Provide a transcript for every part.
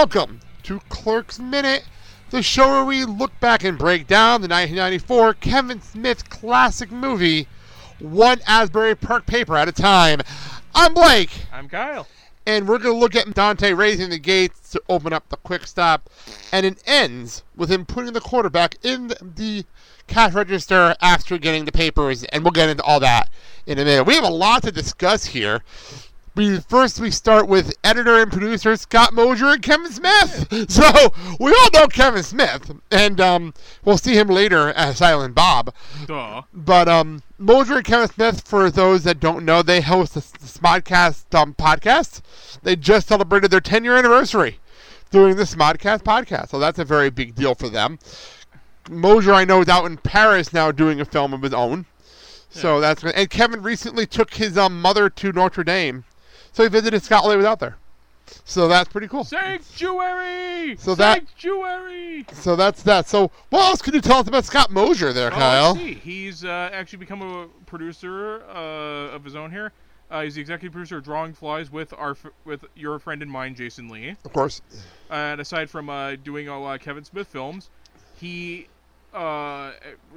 welcome to Clerks Minute, the show where we look back and break down the 1994 Kevin Smith classic movie, one Asbury Park paper at a time. I'm Blake, I'm Kyle. and we're going to look at Dante raising the gates to open up the quick stop, and it ends with him putting the quarterback in the cash register after getting the papers, and we'll get into all that in a minute. We have a lot to discuss here. We first we start with editor and producer Scott Mosier and Kevin Smith. So we all know Kevin Smith, and um, we'll see him later as Silent Bob. Duh. But um, Mosier and Kevin Smith, for those that don't know, they host the, Smodcast um, podcast. They just celebrated their 10 year anniversary doing the Smodcast podcast, so that's a very big deal for them. Mosier, I know, is out in Paris now doing a film of his own. So that's and Kevin recently took his um, mother to Notre Dame, so he visited Scott while he was out there. So that's pretty cool. Sanctuary! So that- Sanctuary! So that's that. So what else can you tell us about Scott Mosier there, Oh, Kyle? let's see. He's uh, actually become a producer uh, of his own here. Uh, he's the executive producer of Drawing Flies with our with your friend and mine, Jason Lee. Of course. And aside from uh, doing a lot of Kevin Smith films, he uh,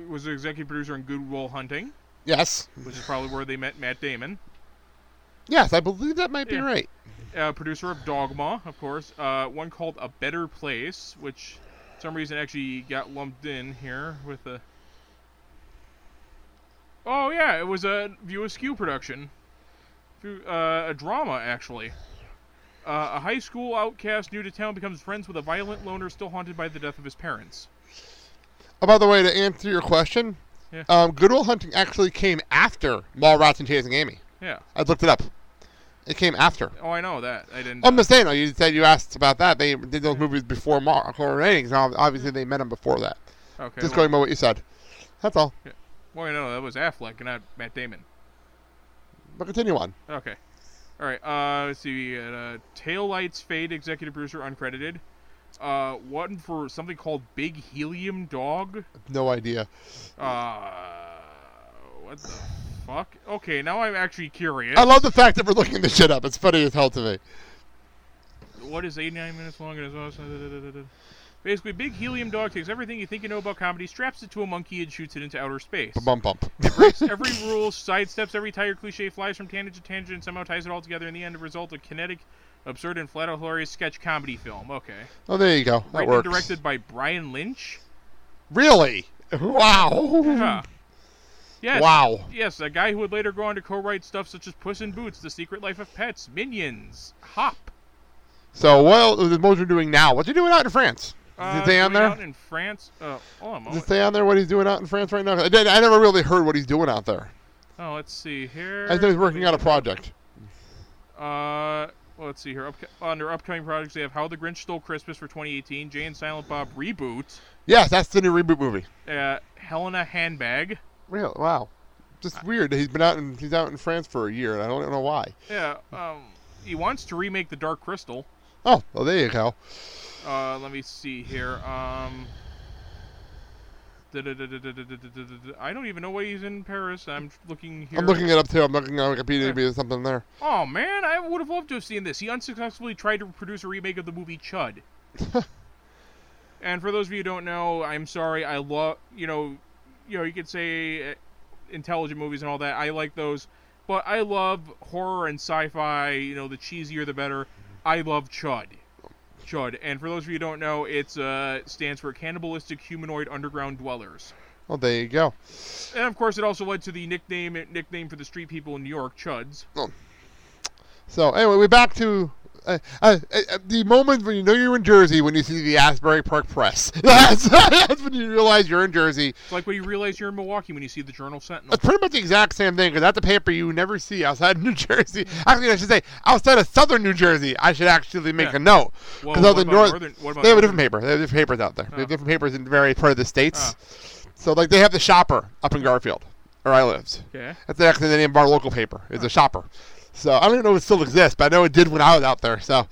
was an executive producer in Good Will Hunting, Yes. which is probably where they met Matt Damon. Yes, I believe that might be Yeah. right. uh, producer of Dogma, of course. Uh, one called A Better Place, which for some reason actually got lumped in here with a. Oh yeah, it was a View Askew production, uh, a drama actually. Uh, a high school outcast new to town becomes friends with a violent loner still haunted by the death of his parents. Oh, by the way, to answer your question, Yeah. um, Good Will Hunting actually came after Mallrats and Chasing Amy. Yeah. I looked it up. It came after. Oh, I know that. I didn't. I'm just saying, though, you said you asked about that. They did those movies before Mar- Horror Ratings. and Obviously, they met him before that. okay. Just well, going by what you said. That's all. Yeah. well, you know that was Affleck and not Matt Damon. But continue on. Okay. All right. Uh, let's see. Uh, Tail Lights Fade, executive producer, uncredited. Uh, one for something called Big Helium Dog. No idea. Uh, what the fuck? Okay, now I'm actually curious. I love the fact that we're looking this shit up. It's funny as hell to me. What is 89 minutes long and is awesome? Basically, Big Helium Dog takes everything you think you know about comedy, straps it to a monkey, and shoots it into outer space. Bump bump. breaks every rule, sidesteps every tire cliche, flies from tangent to tangent, and somehow ties it all together. In the end, result a kinetic, absurd, and flat out hilarious sketch comedy film. Okay. Oh, there you go. That Written works. and directed by Brian Lynch. Really? Wow. Yeah. Yes. Wow. Yes, a guy who would later go on to co-write stuff such as Puss in Boots, The Secret Life of Pets, Minions, Hop. So well, what is Mosier doing now? What's he doing out in France? Does Uh, it stay on there? Out in France. Uh, hold on Does it moment. stay on there what he's doing out in France right now? I, did, I never really heard what he's doing out there. Oh, let's see here. I think he's working on a project. Uh, well, let's see here. Upco- under upcoming projects, they have How the Grinch Stole Christmas for 2018, Jay and Silent Bob reboot, Yes, that's the new reboot movie. uh, Helena Handbag. Real wow, just I, weird. He's been out in he's out in France for a year, and I don't know why. Yeah, um, he wants to remake the Dark Crystal. Oh, well, there you go. Uh, let me see here. Um, I don't even know why he's in Paris. I'm looking here. I'm looking it up too. I'm looking on Wikipedia. Maybe there's something there. Oh man, I would have loved to have seen this. He unsuccessfully tried to produce a remake of the movie Chud. and for those of you who don't know, I'm sorry. I love you know you know, you could say uh, intelligent movies and all that. I like those, but I love horror and sci-fi. You know, the cheesier the better. I love Chud. Chud, and for those of you who don't know, it's uh stands for cannibalistic humanoid underground dwellers. Well, there you go. And of course, it also led to the nickname nickname for the street people in New York, Chuds. So anyway, we're back to uh, uh, uh, the moment when you know you're in Jersey when you see the Asbury Park Press. That's, that's when you realize you're in Jersey. It's like when you realize you're in Milwaukee when you see the Journal Sentinel. It's pretty much the exact same thing because that's a paper you never see outside of New Jersey. Actually, I should say outside of Southern New Jersey. I should actually make Yeah. a note because out the north northern- they have a different paper. They have different papers out there. They have Oh. different papers in various part of the states. So like they have the Shopper up in Garfield, where I lived. Okay. That's actually the name of our local paper. It's a Shopper. So I don't even know if it still exists, but I know it did when I was out there. So.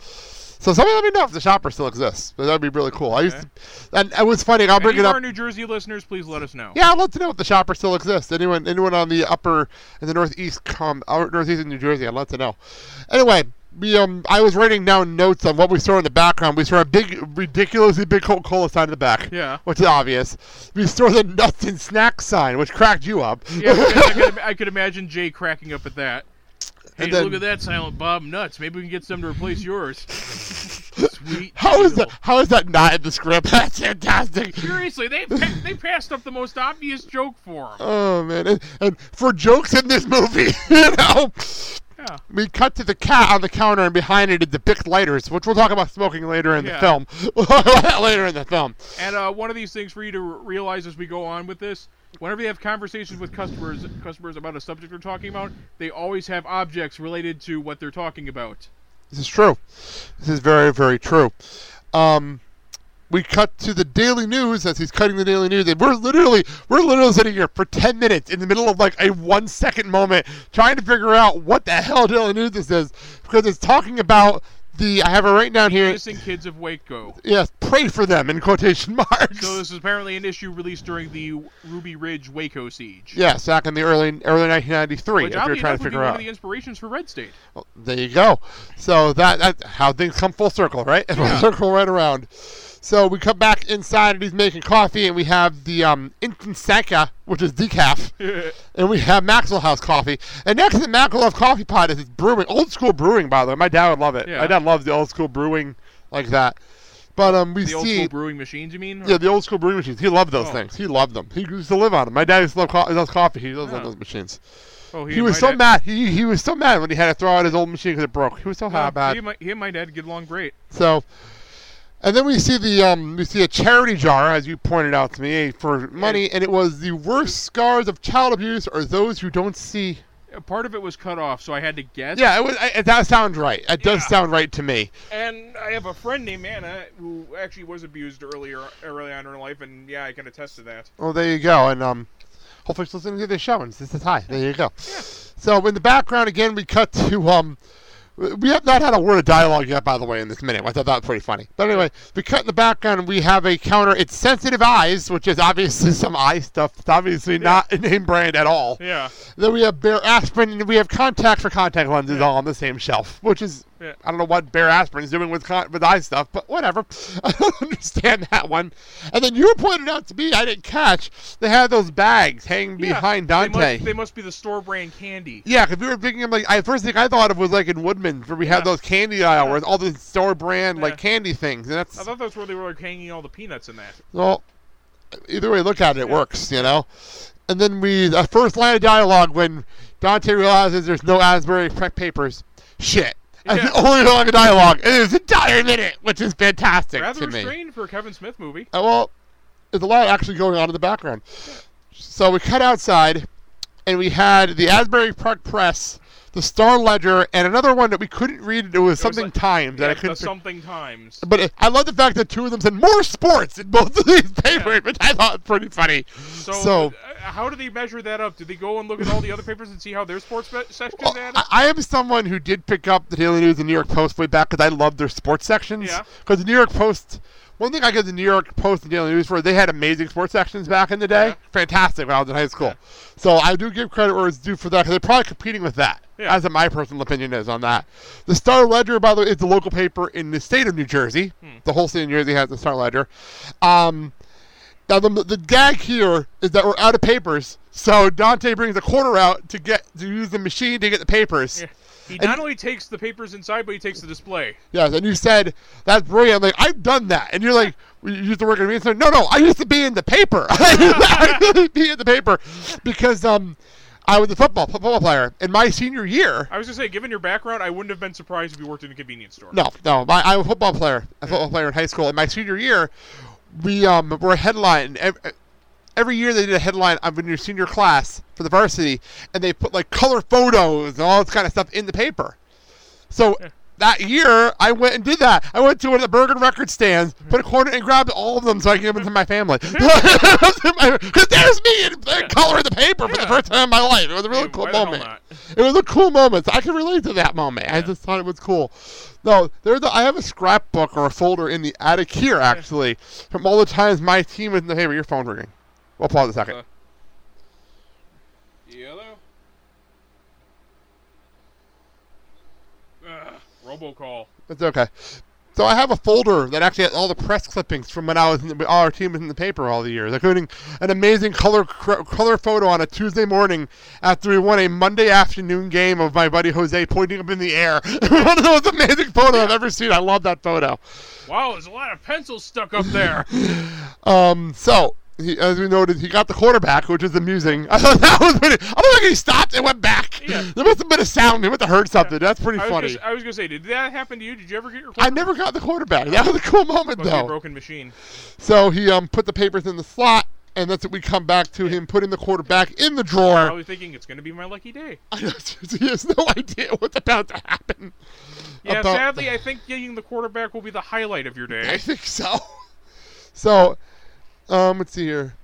So somebody let me know if the shopper still exists. That would be really cool. I used Okay. to, and it was funny. I'll bring Any it of up. our New Jersey listeners, please let us know. Yeah, I'd love to know if the shopper still exists. Anyone, anyone on the upper in the northeast, come northeast in New Jersey, I'd love to know. Anyway, we um I was writing down notes on what we saw in the background. We saw a big, ridiculously big Coca-Cola sign in the back. Yeah. Which is obvious. We saw the nuts and snacks sign, which cracked you up. Yeah, I could, I could imagine Jay cracking up at that. Hey, then- look at that Silent Bob nuts. Maybe we can get some to replace yours. Sweet. How is deal. that? How is that not in the script? That's fantastic. Seriously, they they passed up the most obvious joke for him. Oh man, and, and for jokes in this movie, you know, Yeah. we cut to the cat on the counter, and behind it is the Bic lighters, which we'll talk about smoking later in Yeah. the film. later in the film. And uh, one of these things for you to r- realize as we go on with this, whenever they have conversations with customers, customers about a subject they're talking about, they always have objects related to what they're talking about. This is true. This is very, very true. Um, we cut to the Daily News as he's cutting the Daily News, and we're literally, we're literally sitting here for ten minutes in the middle of like a one second moment, trying to figure out what the hell Daily News this is because it's talking about the. I have it right down here. Missing kids of Waco. Yes, pray for them in quotation marks. So this is apparently an issue released during the Ruby Ridge Waco siege. Yes, back in the early early 1993. Which if you're trying to figure one out, of the inspirations for Red State. Well, there you go. So that that how things come full circle, right? Full circle right around. So we come back inside and he's making coffee, and we have the um, Instant Sanka, which is decaf, and we have Maxwell House coffee. And next to the Maxwell House coffee pot is brewing, old school brewing, by the way. My dad would love it. Yeah. My dad loves the old school brewing like that. But um, we the old see school brewing machines, you mean? yeah, the old school brewing machines. He loved those Oh. things. He loved them. He used to live on them. My dad used to love co- loves coffee. He loves Yeah. those machines. Oh, He and was so dad- mad. He he was so mad when he had to throw out his old machine because it broke. He was so No, bad. He and, my, he and my dad get along great. So, and then we see the um, we see a charity jar, as you pointed out to me, for money, and it was the worst scars of child abuse are those who don't see. Part of it was cut off, so I had to guess. Yeah, it was. I, that sounds right. It does Yeah. sound right to me. And I have a friend named Anna who actually was abused earlier, early on in her life, and yeah, I can attest to that. Well, there you go, and um, hopefully she's listening to this show and says hi. There you go. So in the background again, we cut to um. We have not had a word of dialogue yet, by the way, in this minute, I thought that was pretty funny. But anyway, we cut in the background we have a counter. It's sensitive eyes, which is obviously some eye stuff. It's obviously not a name brand at all. Yeah. Then we have Bear Aspirin, and we have contact for contact lenses all on the same shelf, which is Yeah. I don't know what Bear Aspirin is doing with con- with eye stuff, but whatever. I don't understand that one. And then you pointed out to me, I didn't catch. They had those bags hanging Yeah, behind They Dante. must, they must be the store brand candy. yeah, because we were thinking of like I first thing I thought of was like in Woodman where we had those candy aisle where all the store brand like candy things, and that's I thought that's where they were like hanging all the peanuts in that. well, either way, look at it, it Yeah. works, you know. And then we, the first line of dialogue when Dante realizes there's no Asbury prep papers. Shit. That's Yeah. the only line of dialogue in this entire minute, which is fantastic Rather to me. Rather restrained for a Kevin Smith movie. Uh, well, there's a lot actually going on in the background. So we cut outside, and we had the Asbury Park Press, the Star Ledger, and another one that we couldn't read. It was something like- Times that I couldn't. something times. but it, I love the fact that two of them said more sports in both of these papers, which I thought was pretty funny. So, So- uh, how do they measure that up? Do they go and look at all the other papers and see how their sports sections Well? I, I am someone who did pick up the Daily News and New York Post way back because I love their sports sections. Yeah. Because the New York Post, one thing I give the New York Post and Daily News for, they had amazing sports sections back in the day. Yeah. Fantastic when I was in high school. Yeah. So I do give credit where it's due for that because they're probably competing with that. Yeah. As my personal opinion is on that. The Star Ledger, by the way, is the local paper in the state of New Jersey. Hmm. The whole state of New Jersey has the Star Ledger. Um, now the, the gag here is that we're out of papers, so Dante brings a quarter out to get to use the machine to get the papers. Yeah. He And- not only takes the papers inside, but he takes the display. Yes, and you said that's brilliant. I'm like, I've done that, and you're like, "Well, you used to work at me. So, no, no, I used to be in the paper. I used to be in the paper because um, I was a football football player in my senior year. I was gonna say, given your background, I wouldn't have been surprised if you worked in a convenience store. No, no, my, I'm a football player, a football player in high school. In my senior year, we um were a headline. Every, every year they did a headline of in your senior class for the varsity, and they put like color photos and all this kind of stuff in the paper. So that year, I went and did that. I went to one of the Bergen record stands, put a corner, and grabbed all of them so I could give them to my family. Because there's me in, in color in the paper for the first time in my life. It was a really Hey, cool why the hell moment. It was a cool moment. I can relate to that moment. I just thought it was cool. No, there's I have a scrapbook or a folder in the attic here, actually, from all the times my team was in the paper. Your phone's ringing. We'll pause a second. Uh, Yellow. Ugh, robocall. It's okay. So I have a folder that actually has all the press clippings from when I was in the, all our team was in the paper all the years, including an amazing color color photo on a Tuesday morning after we won a Monday afternoon game of my buddy Jose pointing up in the air. One of the most amazing photos I've ever seen. I love that photo. Wow, there's a lot of pencils stuck up there. Um, so he, as we noted, he got the quarterback, which is amusing. I thought that was pretty. I don't think he stopped and went back. Yeah. There must have been a sound. He must have heard something. That's pretty I funny. gonna, I was gonna say, did that happen to you? Did you ever get your? I never got the quarterback. That was a cool moment, Must though. broken machine. So he um put the papers in the slot, and that's what we come back to him putting the quarterback in the drawer. I Probably thinking it's gonna be my lucky day. he has no idea what's about to happen. Yeah, sadly, I think getting the quarterback will be the highlight of your day. I think so. So, um, let's see here.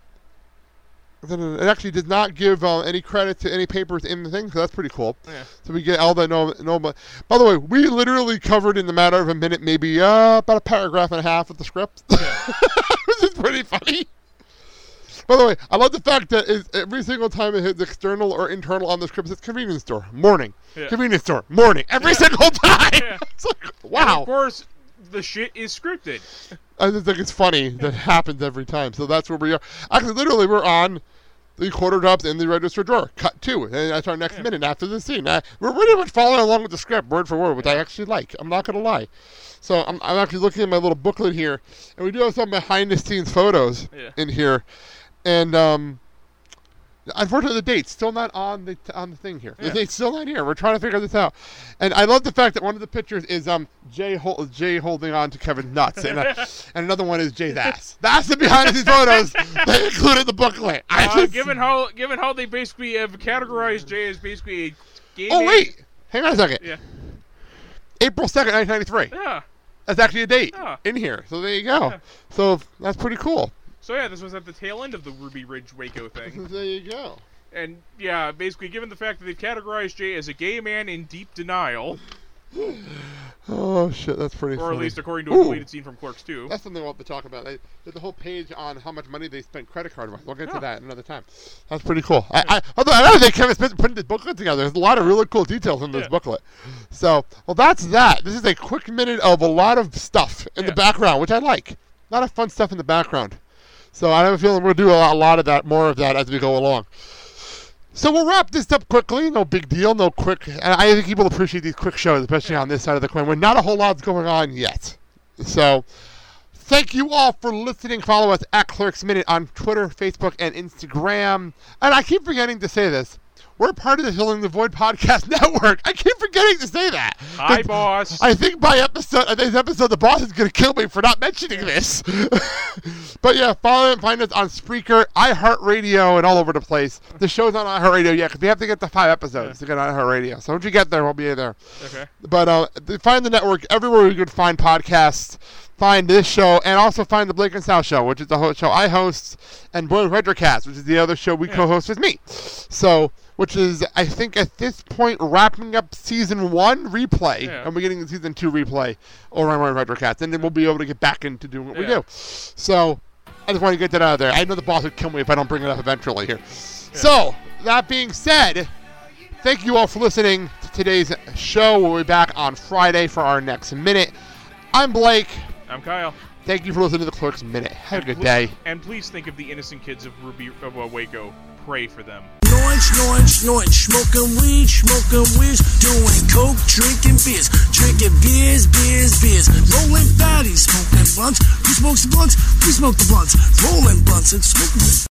It actually did not give uh, any credit to any papers in the thing, so that's pretty cool. Yeah. So we get all the no, no. By the way, we literally covered in the matter of a minute, maybe uh, about a paragraph and a half of the script, yeah. which is pretty funny. By the way, I love the fact that is every single time it hits external or internal on the script, it's convenience store, morning, Yeah. convenience store, morning, every Yeah. single time. Yeah. It's like, And wow. of course, the shit is scripted. I just think it's funny that happens every time. So that's where we are. Actually, literally, we're on the quarter drops in the register drawer. Cut two, and that's our next Yeah. minute after the scene. Uh, we're pretty much following along with the script, word for word, which I actually like. I'm not gonna lie. So I'm, I'm actually looking at my little booklet here, and we do have some behind the scenes photos Yeah. in here, and um. Unfortunately, the date's still not on the on the thing here. The Yeah. date's still not here. We're trying to figure this out, and I love the fact that one of the pictures is um Jay hol- Jay holding on to Kevin's nuts, and, uh, and another one is Jay's ass. That's the behind the photos they included the booklet. I Uh, just- given how given how they basically have categorized Jay as basically a game. oh wait, hang on a second. Yeah. April second, nineteen ninety three. Yeah. That's actually a date Yeah. in here. So there you go. Yeah. So that's pretty cool. So yeah, this was at the tail end of the Ruby Ridge Waco thing. There you go. And yeah, basically, given the fact that they've categorized Jay as a gay man in deep denial, Oh shit, that's pretty. or at least according to a deleted scene from Clerks 2. That's something we'll have to talk about. They did the whole page on how much money they spent credit card wise. We'll get to that another time. That's pretty cool. I, I, although I don't think Kevin Smith putting this booklet together. There's a lot of really cool details in this Yeah. booklet. So, well, that's that. This is a quick minute of a lot of stuff in the background, which I like. A lot of fun stuff in the background. So I have a feeling we'll do a lot, of that, more of that as we go along. So we'll wrap this up quickly. No big deal. No quick. And I think people appreciate these quick shows, especially on this side of the coin, when not a whole lot's going on yet. So thank you all for listening. Follow us at Clerks Minute on Twitter, Facebook, and Instagram. And I keep forgetting to say this. We're part of the Filling the Void podcast network. I keep forgetting to say that. Hi, boss. I think by episode, uh, this episode, the boss is going to kill me for not mentioning this. but yeah, follow and find us on Spreaker, iHeartRadio, and all over the place. The show's on iHeartRadio yet because we have to get to five episodes to get on iHeartRadio. So once you get there, we'll be there. okay. But uh, find the network everywhere you could find podcasts. Find this show and also find the Blake and Sal show, which is the ho- show I host, and Boy Retrocast, which is the other show we Yeah. co-host with me. So, which is I think at this point wrapping up season one replay, Yeah. and we're getting season two replay over on Boy Retrocast, and then we'll be able to get back into doing what we do. So, I just want to get that out of there. I know the boss would kill me if I don't bring it up eventually here. So, that being said. Thank you all for listening to today's show. We'll be back on Friday for our next minute. I'm Blake. I'm Kyle. Thank you for listening to the Clerks Minute. Have a good day. And please think of the innocent kids of Ruby of uh, Waco. Pray for them. Snoring, snoring, snoring, smoking weed, smoking weeds, doing coke, drinking beers, drinking beers, beers, beers, rolling fatties, smoking blunts. Who smokes the blunts? We smoke the blunts, rolling blunts and smoking.